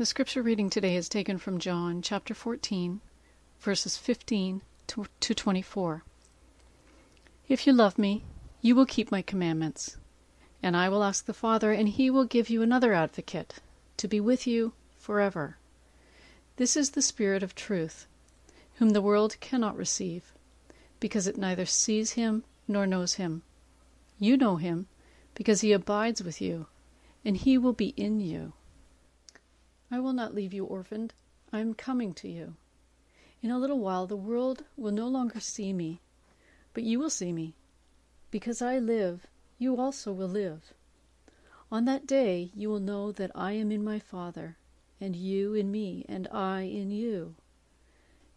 The scripture reading today is taken from John chapter 14, verses 15 to, to 24. If you love me, you will keep my commandments. And I will ask the Father, and he will give you another advocate, to be with you forever. This is the Spirit of truth, whom the world cannot receive, because it neither sees him nor knows him. You know him, because he abides with you, and he will be in you. I will not leave you orphaned. I am coming to you. In a little while the world will no longer see me, but you will see me. Because I live, you also will live. On that day you will know that I am in my Father, and you in me, and I in you.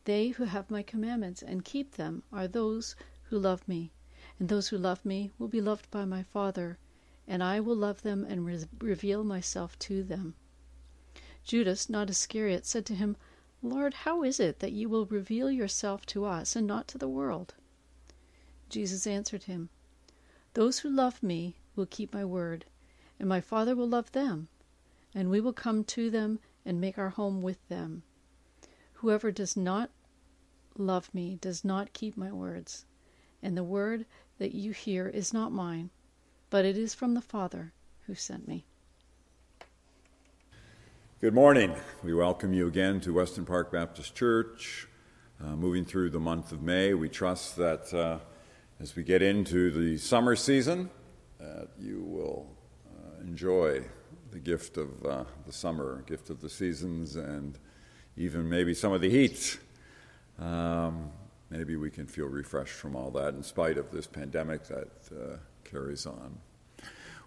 They who have my commandments and keep them are those who love me, and those who love me will be loved by my Father, and I will love them and re- reveal myself to them. Judas, not Iscariot, said to him, Lord, how is it that you will reveal yourself to us and not to the world? Jesus answered him, Those who love me will keep my word, and my Father will love them, and we will come to them and make our home with them. Whoever does not love me does not keep my words, and the word that you hear is not mine, but it is from the Father who sent me. Good morning. We welcome you again to Weston Park Baptist Church. Uh, moving through the month of May, we trust that uh, as we get into the summer season, that you will uh, enjoy the gift of uh, the summer, gift of the seasons, and even maybe some of the heat. Um, maybe we can feel refreshed from all that in spite of this pandemic that uh, carries on.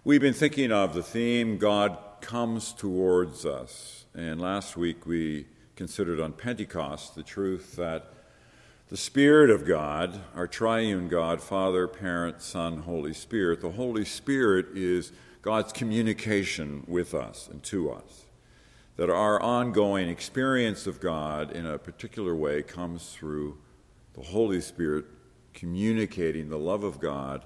We've been thinking of the theme God comes towards us. And last week we considered on Pentecost the truth that the Spirit of God, our triune God, Father, Parent, Son, Holy Spirit, the Holy Spirit is God's communication with us and to us. That our ongoing experience of God in a particular way comes through the Holy Spirit communicating the love of God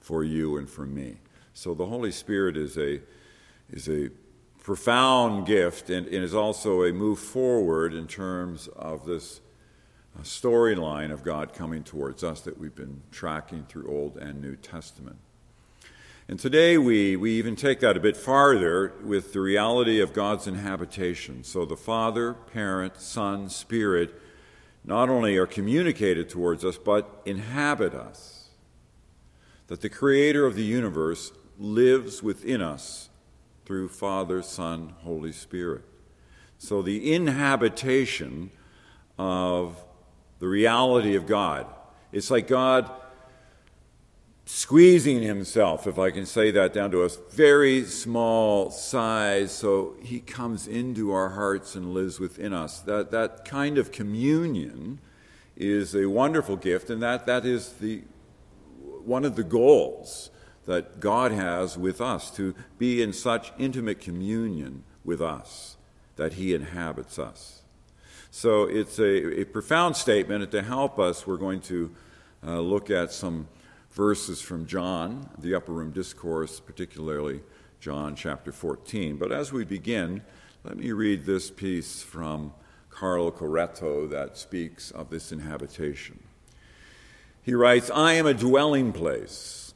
for you and for me. So the Holy Spirit is a, is a profound gift and, and is also a move forward in terms of this uh, storyline of God coming towards us that we've been tracking through Old and New Testament. And today we, we even take that a bit farther with the reality of God's inhabitation. So the Father, Parent, Son, Spirit not only are communicated towards us, but inhabit us. That the Creator of the universe lives within us through Father, Son, Holy Spirit. So the inhabitation of the reality of God. It's like God squeezing himself, if I can say that, down to a very small size so he comes into our hearts and lives within us. That, that kind of communion is a wonderful gift, and that, that is the, one of the goals that God has with us, to be in such intimate communion with us that He inhabits us. So it's a, a profound statement, and to help us, we're going to uh, look at some verses from John, the Upper Room Discourse, particularly John chapter 14. But as we begin, let me read this piece from Carlo Carretto that speaks of this inhabitation. He writes, I am a dwelling place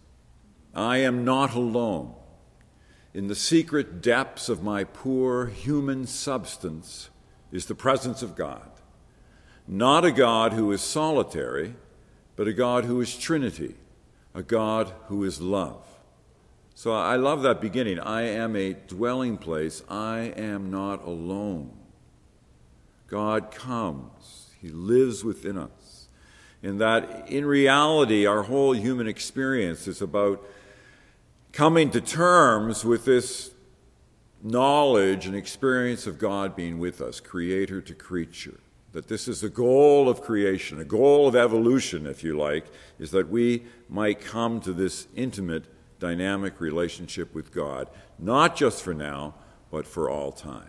I am not alone. In the secret depths of my poor human substance is the presence of God. Not a God who is solitary, but a God who is Trinity, a God who is love. So I love that beginning. I am a dwelling place. I am not alone. God comes, He lives within us. And that in reality, our whole human experience is about coming to terms with this knowledge and experience of God being with us, creator to creature. That this is the goal of creation, a goal of evolution, if you like, is that we might come to this intimate, dynamic relationship with God, not just for now, but for all time.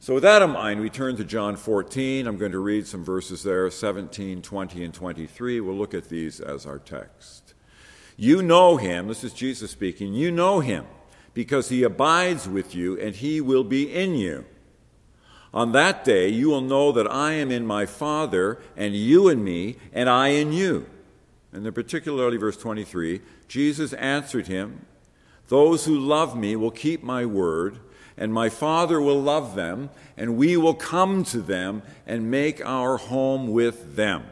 So, with that in mind, we turn to John 14. I'm going to read some verses there 17, 20, and 23. We'll look at these as our text. You know him, this is Jesus speaking, you know him, because he abides with you and he will be in you. On that day you will know that I am in my Father, and you in me, and I in you. And then, particularly, verse 23 Jesus answered him, Those who love me will keep my word, and my Father will love them, and we will come to them and make our home with them.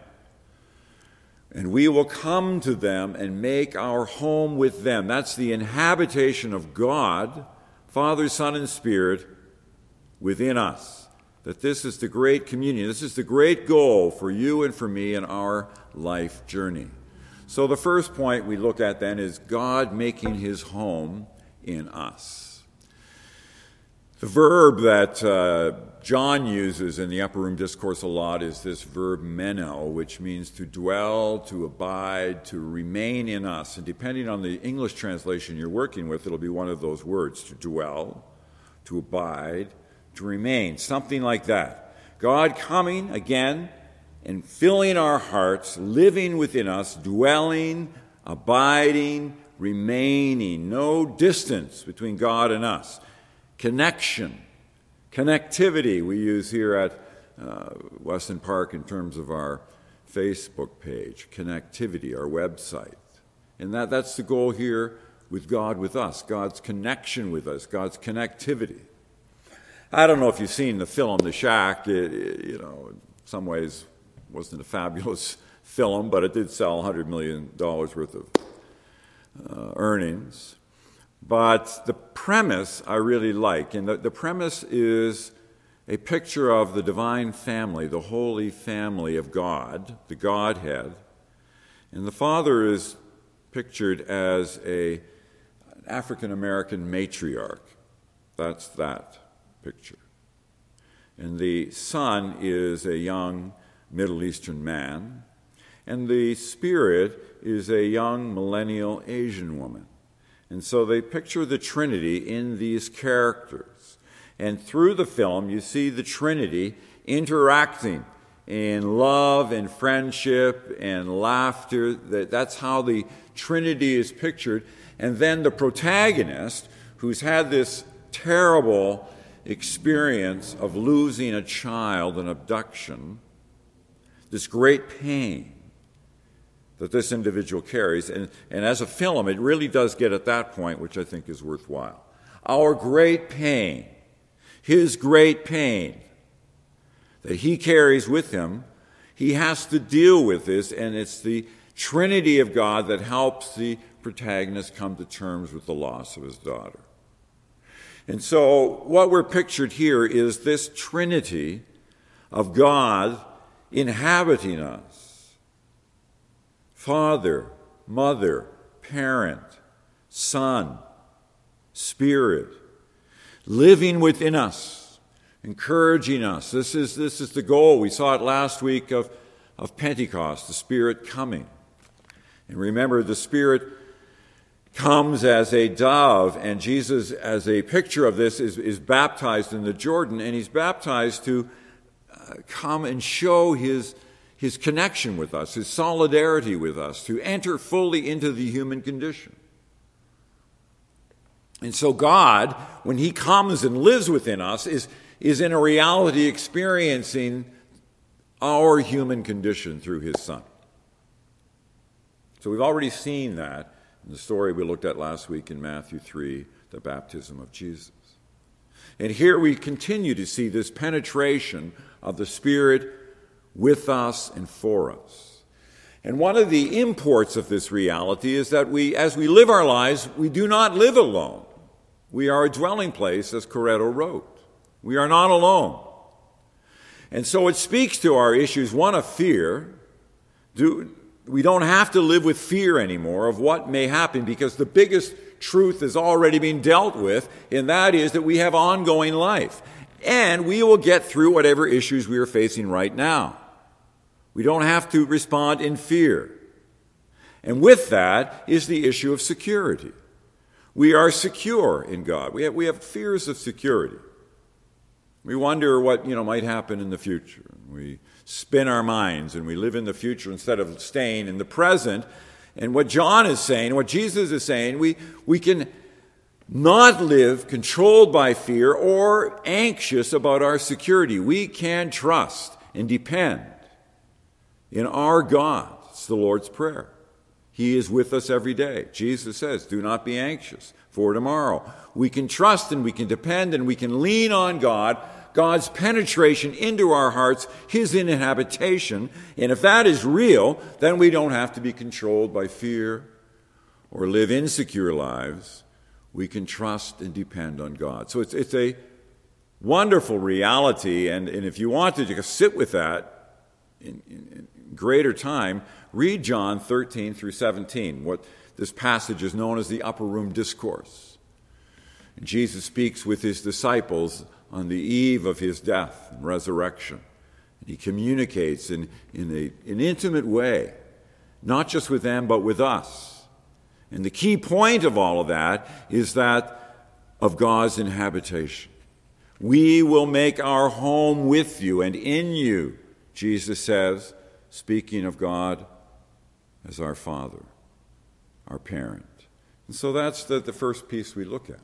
And we will come to them and make our home with them. That's the inhabitation of God, Father, Son, and Spirit within us. That this is the great communion. This is the great goal for you and for me in our life journey. So, the first point we look at then is God making his home in us. The verb that uh, John uses in the Upper Room Discourse a lot is this verb meno, which means to dwell, to abide, to remain in us. And depending on the English translation you're working with, it'll be one of those words to dwell, to abide, to remain, something like that. God coming again and filling our hearts, living within us, dwelling, abiding, remaining, no distance between God and us. Connection, connectivity we use here at uh, Weston Park in terms of our Facebook page, connectivity, our website. And that, that's the goal here with God with us, God's connection with us, God's connectivity. I don't know if you've seen the film The Shack. It, it, you know, in some ways, wasn't a fabulous film, but it did sell $100 million worth of uh, earnings. But the premise I really like, and the, the premise is a picture of the divine family, the holy family of God, the Godhead. And the Father is pictured as a, an African American matriarch. That's that picture. And the Son is a young Middle Eastern man, and the spirit is a young millennial Asian woman. And so they picture the Trinity in these characters. And through the film, you see the Trinity interacting in love and friendship and laughter. That's how the Trinity is pictured. And then the protagonist, who's had this terrible experience of losing a child, an abduction, this great pain that this individual carries. And, and as a film, it really does get at that point, which I think is worthwhile. Our great pain, his great pain that he carries with him, he has to deal with this, and it's the Trinity of God that helps the protagonist come to terms with the loss of his daughter. And so, what we're pictured here is this Trinity of God inhabiting us. Father, mother, parent, son, spirit, living within us, encouraging us. This is, this is the goal. We saw it last week of, of Pentecost, the Spirit coming. And remember, the Spirit comes as a dove, and Jesus, as a picture of this, is, is baptized in the Jordan, and he's baptized to uh, come and show his, his connection with us, his solidarity with us, to enter fully into the human condition. And so, God, when He comes and lives within us, is, is in a reality experiencing our human condition through His Son. So, we've already seen that in the story we looked at last week in Matthew 3, the baptism of Jesus. And here we continue to see this penetration of the Spirit with us and for us. And one of the imports of this reality is that we, as we live our lives, we do not live alone. We are a dwelling place, as Carretto wrote. We are not alone. And so it speaks to our issues, one of fear. Do, we don't have to live with fear anymore of what may happen because the biggest truth has already been dealt with, and that is that we have ongoing life and we will get through whatever issues we are facing right now. We don't have to respond in fear. And with that is the issue of security. We are secure in God. We have, we have fears of security. We wonder what you know might happen in the future. We spin our minds and we live in the future instead of staying in the present. And what John is saying, what Jesus is saying, we, we can not live controlled by fear or anxious about our security. We can trust and depend in our God. It's the Lord's Prayer. He is with us every day. Jesus says, Do not be anxious for tomorrow. We can trust and we can depend and we can lean on God, God's penetration into our hearts, His inhabitation. And if that is real, then we don't have to be controlled by fear or live insecure lives we can trust and depend on God. So it's, it's a wonderful reality, and, and if you want to sit with that in, in, in greater time, read John 13 through 17, what this passage is known as the Upper Room Discourse. Jesus speaks with his disciples on the eve of his death and resurrection. And he communicates in, in a, an intimate way, not just with them, but with us and the key point of all of that is that of God's inhabitation. We will make our home with you and in you, Jesus says, speaking of God as our Father, our parent. And so that's the, the first piece we look at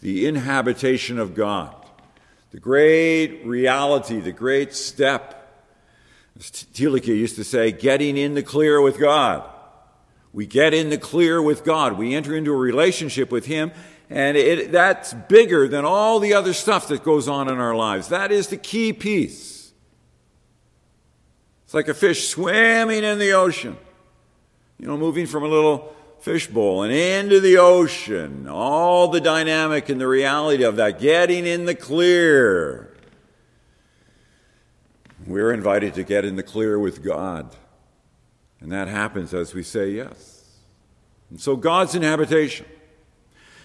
the inhabitation of God, the great reality, the great step. As used to say, getting in the clear with God. We get in the clear with God. We enter into a relationship with Him, and it, that's bigger than all the other stuff that goes on in our lives. That is the key piece. It's like a fish swimming in the ocean, you know, moving from a little fishbowl and into the ocean. All the dynamic and the reality of that, getting in the clear. We're invited to get in the clear with God. And that happens as we say yes. And so God's inhabitation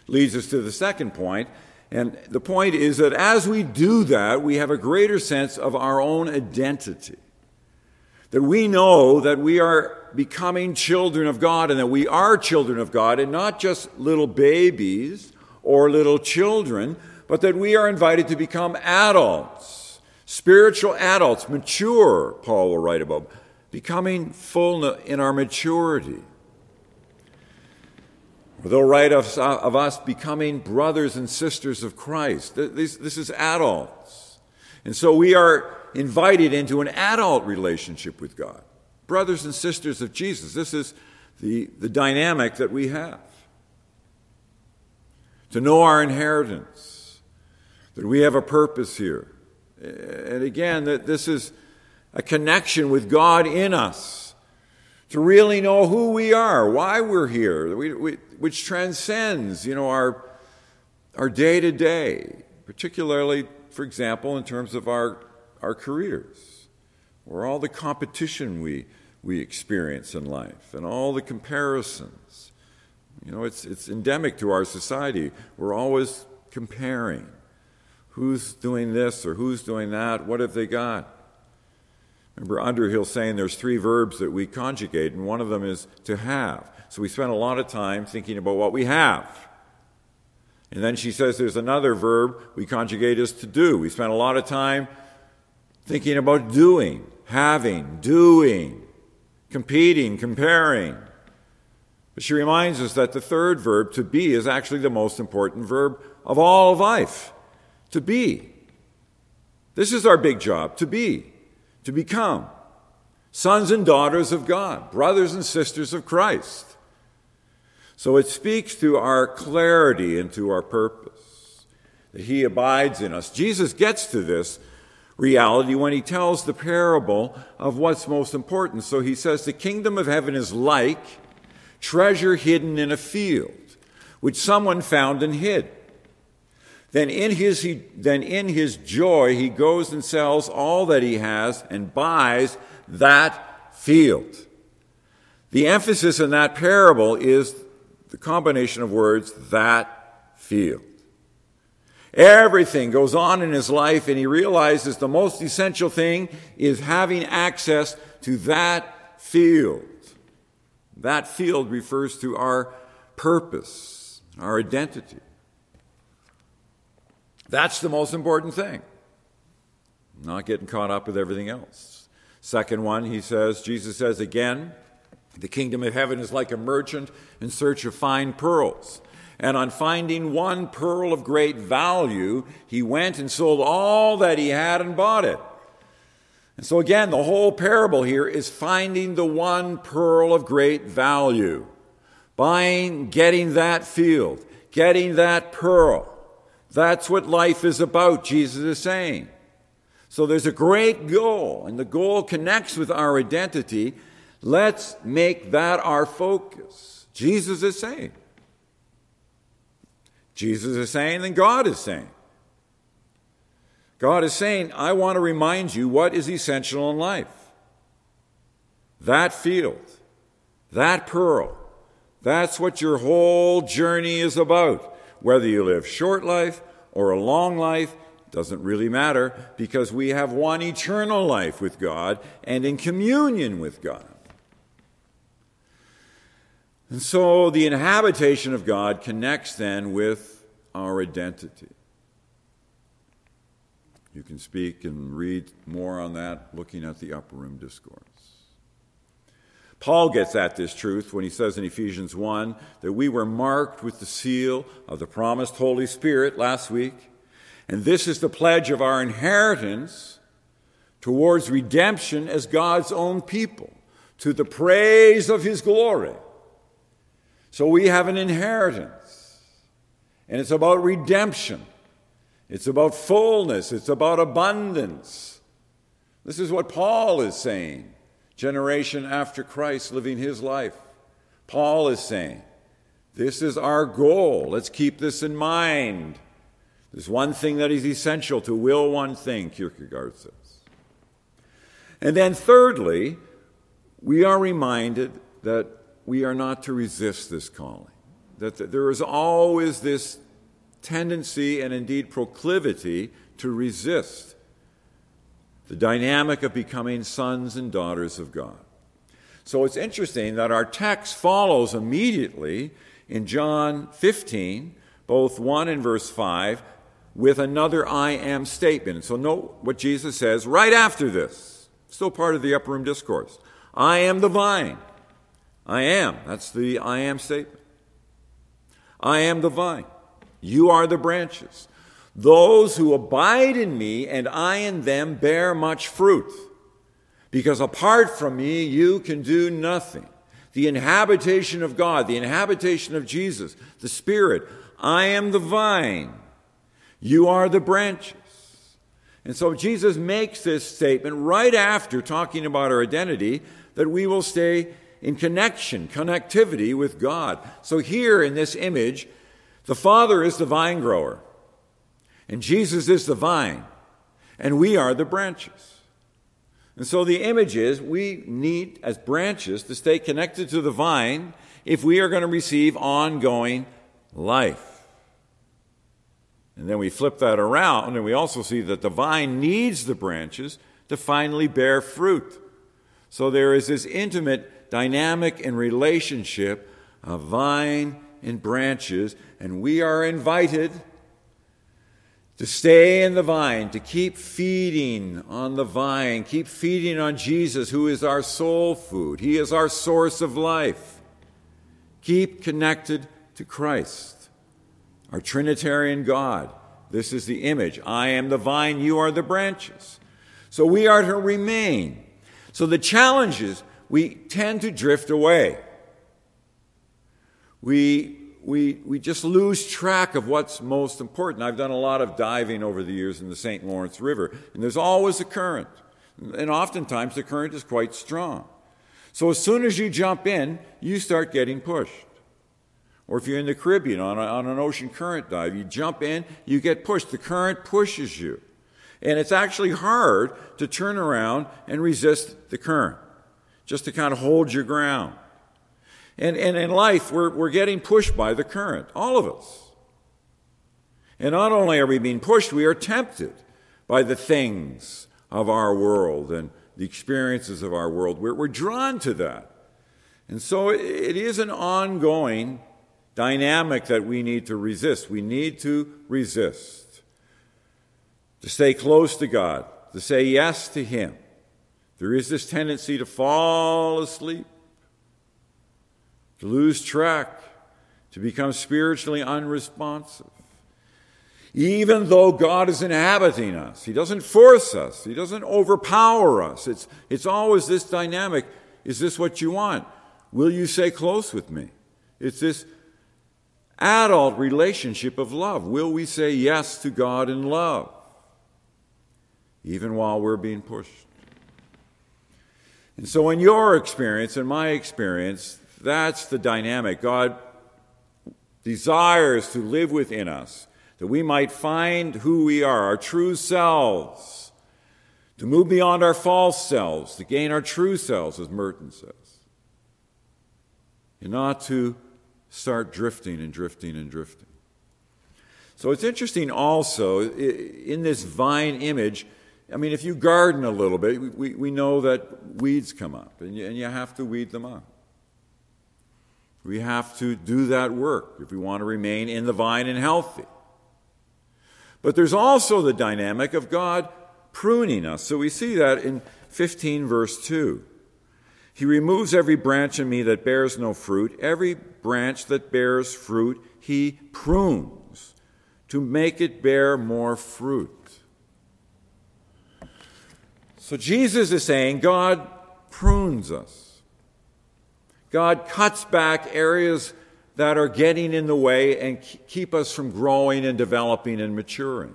leads us to the second point, and the point is that as we do that, we have a greater sense of our own identity. That we know that we are becoming children of God and that we are children of God and not just little babies or little children, but that we are invited to become adults, spiritual adults, mature, Paul will write about becoming full in our maturity. They'll write of, of us becoming brothers and sisters of Christ. This, this is adults. And so we are invited into an adult relationship with God. Brothers and sisters of Jesus. This is the, the dynamic that we have. To know our inheritance, that we have a purpose here. And again, that this is a connection with God in us, to really know who we are, why we're here, we, we, which transcends, you know, our our day to day, particularly, for example, in terms of our our careers, or all the competition we we experience in life, and all the comparisons. You know, it's it's endemic to our society. We're always comparing. Who's doing this or who's doing that? What have they got? Remember Underhill saying there's three verbs that we conjugate, and one of them is to have. So we spend a lot of time thinking about what we have. And then she says there's another verb we conjugate is to do. We spend a lot of time thinking about doing, having, doing, competing, comparing. But she reminds us that the third verb, to be, is actually the most important verb of all of life. To be. This is our big job, to be to become sons and daughters of God, brothers and sisters of Christ. So it speaks to our clarity and to our purpose that He abides in us. Jesus gets to this reality when He tells the parable of what's most important. So He says, The kingdom of heaven is like treasure hidden in a field, which someone found and hid. Then in his, he, then in his joy, he goes and sells all that he has and buys that field. The emphasis in that parable is the combination of words, that field. Everything goes on in his life, and he realizes the most essential thing is having access to that field. That field refers to our purpose, our identity. That's the most important thing. Not getting caught up with everything else. Second one, he says, Jesus says again, the kingdom of heaven is like a merchant in search of fine pearls. And on finding one pearl of great value, he went and sold all that he had and bought it. And so, again, the whole parable here is finding the one pearl of great value. Buying, getting that field, getting that pearl. That's what life is about, Jesus is saying. So there's a great goal, and the goal connects with our identity. Let's make that our focus. Jesus is saying. Jesus is saying, and God is saying. God is saying, I want to remind you what is essential in life. That field, that pearl, that's what your whole journey is about. Whether you live short life or a long life, doesn't really matter because we have one eternal life with God and in communion with God. And so the inhabitation of God connects then with our identity. You can speak and read more on that looking at the upper room discourse. Paul gets at this truth when he says in Ephesians 1 that we were marked with the seal of the promised Holy Spirit last week, and this is the pledge of our inheritance towards redemption as God's own people, to the praise of his glory. So we have an inheritance, and it's about redemption. It's about fullness, it's about abundance. This is what Paul is saying, generation after Christ living his life. Paul is saying, This is our goal. Let's keep this in mind. There's one thing that is essential to will one thing, Kierkegaard says. And then, thirdly, we are reminded that we are not to resist this calling, that there is always this tendency and indeed proclivity to resist the dynamic of becoming sons and daughters of God. So it's interesting that our text follows immediately in John 15, both 1 and verse 5, with another I am statement. So note what Jesus says right after this. Still part of the upper room discourse. I am the vine. I am. That's the I am statement. I am the vine. You are the branches. Those who abide in me and I in them bear much fruit. Because apart from me, you can do nothing. The inhabitation of God, the inhabitation of Jesus, the Spirit. I am the vine. You are the branches. And so Jesus makes this statement right after talking about our identity that we will stay in connection, connectivity with God. So here in this image, the Father is the vine grower, and Jesus is the vine, and we are the branches. And so the image is we need, as branches, to stay connected to the vine if we are going to receive ongoing life. And then we flip that around, and we also see that the vine needs the branches to finally bear fruit. So there is this intimate dynamic and relationship of vine and branches, and we are invited to stay in the vine, to keep feeding on the vine, keep feeding on Jesus, who is our soul food. He is our source of life. Keep connected to Christ, our Trinitarian God. This is the image. I am the vine, you are the branches. So we are to remain. So the challenge is we tend to drift away we, we, we just lose track of what's most important. I've done a lot of diving over the years in the St. Lawrence River, and there's always a current. And oftentimes the current is quite strong. So as soon as you jump in, you start getting pushed. Or if you're in the Caribbean on, a, on an ocean current dive, you jump in, you get pushed. The current pushes you. And it's actually hard to turn around and resist the current, just to kind of hold your ground. And, and in life, we're, we're getting pushed by the current, all of us. And not only are we being pushed, we are tempted by the things of our world and the experiences of our world. We're, we're drawn to that. And so it, it is an ongoing dynamic that we need to resist. We need to resist, to stay close to God, to say yes to Him. There is this tendency to fall asleep to lose track, to become spiritually unresponsive. Even though God is inhabiting us, He doesn't force us, He doesn't overpower us. It's, it's always this dynamic is this what you want? Will you stay close with me? It's this adult relationship of love. Will we say yes to God in love? Even while we're being pushed. And so, in your experience, in my experience, that's the dynamic. God desires to live within us, that we might find who we are, our true selves, to move beyond our false selves, to gain our true selves, as Merton says, and not to start drifting and drifting and drifting. So it's interesting also in this vine image. I mean, if you garden a little bit, we, we know that weeds come up, and you, and you have to weed them up. We have to do that work if we want to remain in the vine and healthy. But there's also the dynamic of God pruning us. So we see that in 15, verse 2. He removes every branch in me that bears no fruit. Every branch that bears fruit, he prunes to make it bear more fruit. So Jesus is saying God prunes us. God cuts back areas that are getting in the way and keep us from growing and developing and maturing.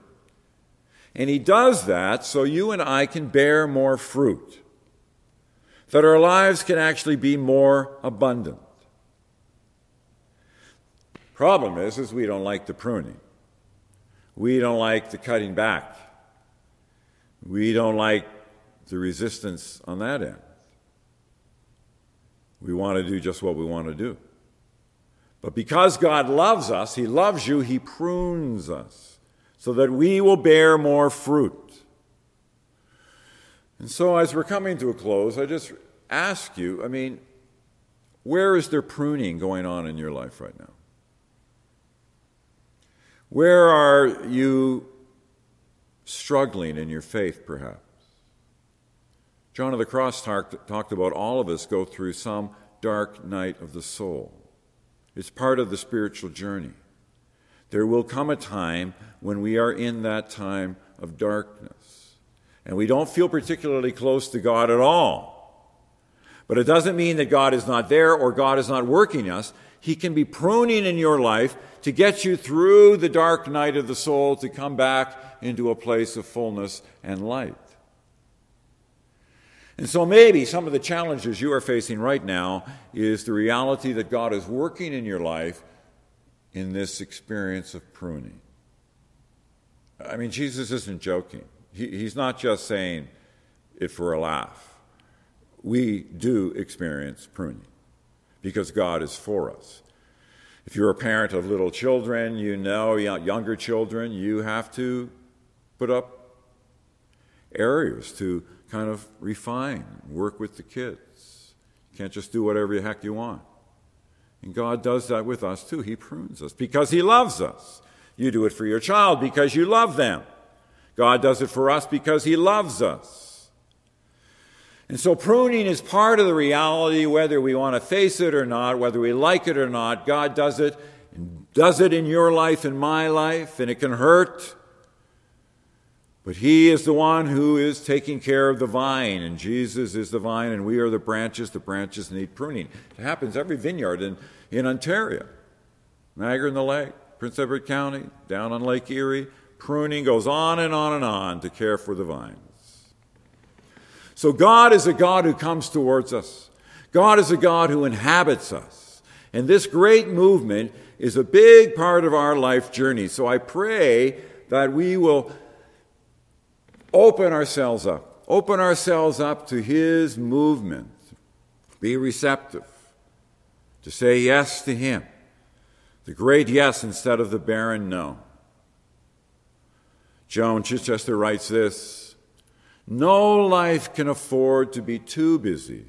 And He does that so you and I can bear more fruit that our lives can actually be more abundant. Problem is, is we don't like the pruning. We don't like the cutting back. We don't like the resistance on that end. We want to do just what we want to do. But because God loves us, He loves you, He prunes us so that we will bear more fruit. And so, as we're coming to a close, I just ask you I mean, where is there pruning going on in your life right now? Where are you struggling in your faith, perhaps? John of the Cross talked, talked about all of us go through some dark night of the soul. It's part of the spiritual journey. There will come a time when we are in that time of darkness and we don't feel particularly close to God at all. But it doesn't mean that God is not there or God is not working us. He can be pruning in your life to get you through the dark night of the soul to come back into a place of fullness and light. And so maybe some of the challenges you are facing right now is the reality that God is working in your life in this experience of pruning. I mean, Jesus isn't joking. He, he's not just saying it for a laugh. We do experience pruning because God is for us. If you're a parent of little children, you know, younger children, you have to put up areas to kind of refine, work with the kids. You can't just do whatever the heck you want. And God does that with us too. He prunes us because He loves us. You do it for your child because you love them. God does it for us because He loves us. And so pruning is part of the reality, whether we want to face it or not, whether we like it or not. God does it, does it in your life, in my life, and it can hurt. But He is the one who is taking care of the vine, and Jesus is the vine, and we are the branches. The branches need pruning. It happens every vineyard in, in Ontario, Niagara in the Lake, Prince Edward County, down on Lake Erie pruning goes on and on and on to care for the vines. So God is a God who comes towards us. God is a God who inhabits us. And this great movement is a big part of our life journey. So I pray that we will open ourselves up, open ourselves up to His movement, be receptive, to say yes to Him, the great yes instead of the barren no. Joan Chittister writes this No life can afford to be too busy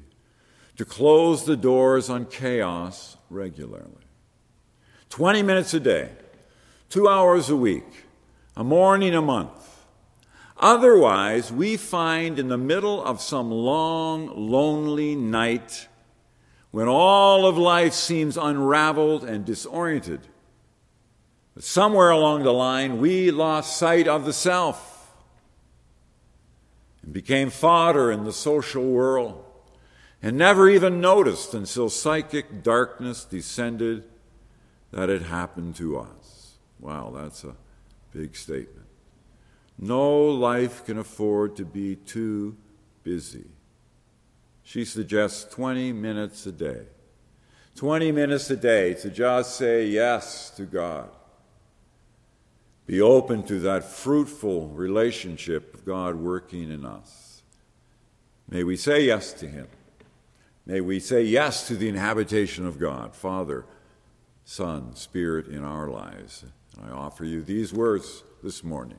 to close the doors on chaos regularly. 20 minutes a day, two hours a week, a morning a month. Otherwise, we find in the middle of some long, lonely night, when all of life seems unraveled and disoriented. Somewhere along the line, we lost sight of the self and became fodder in the social world and never even noticed until psychic darkness descended that it happened to us. Wow, that's a big statement. No life can afford to be too busy. She suggests 20 minutes a day. 20 minutes a day to just say yes to God. Be open to that fruitful relationship of God working in us. May we say yes to Him. May we say yes to the inhabitation of God, Father, Son, Spirit in our lives. I offer you these words this morning.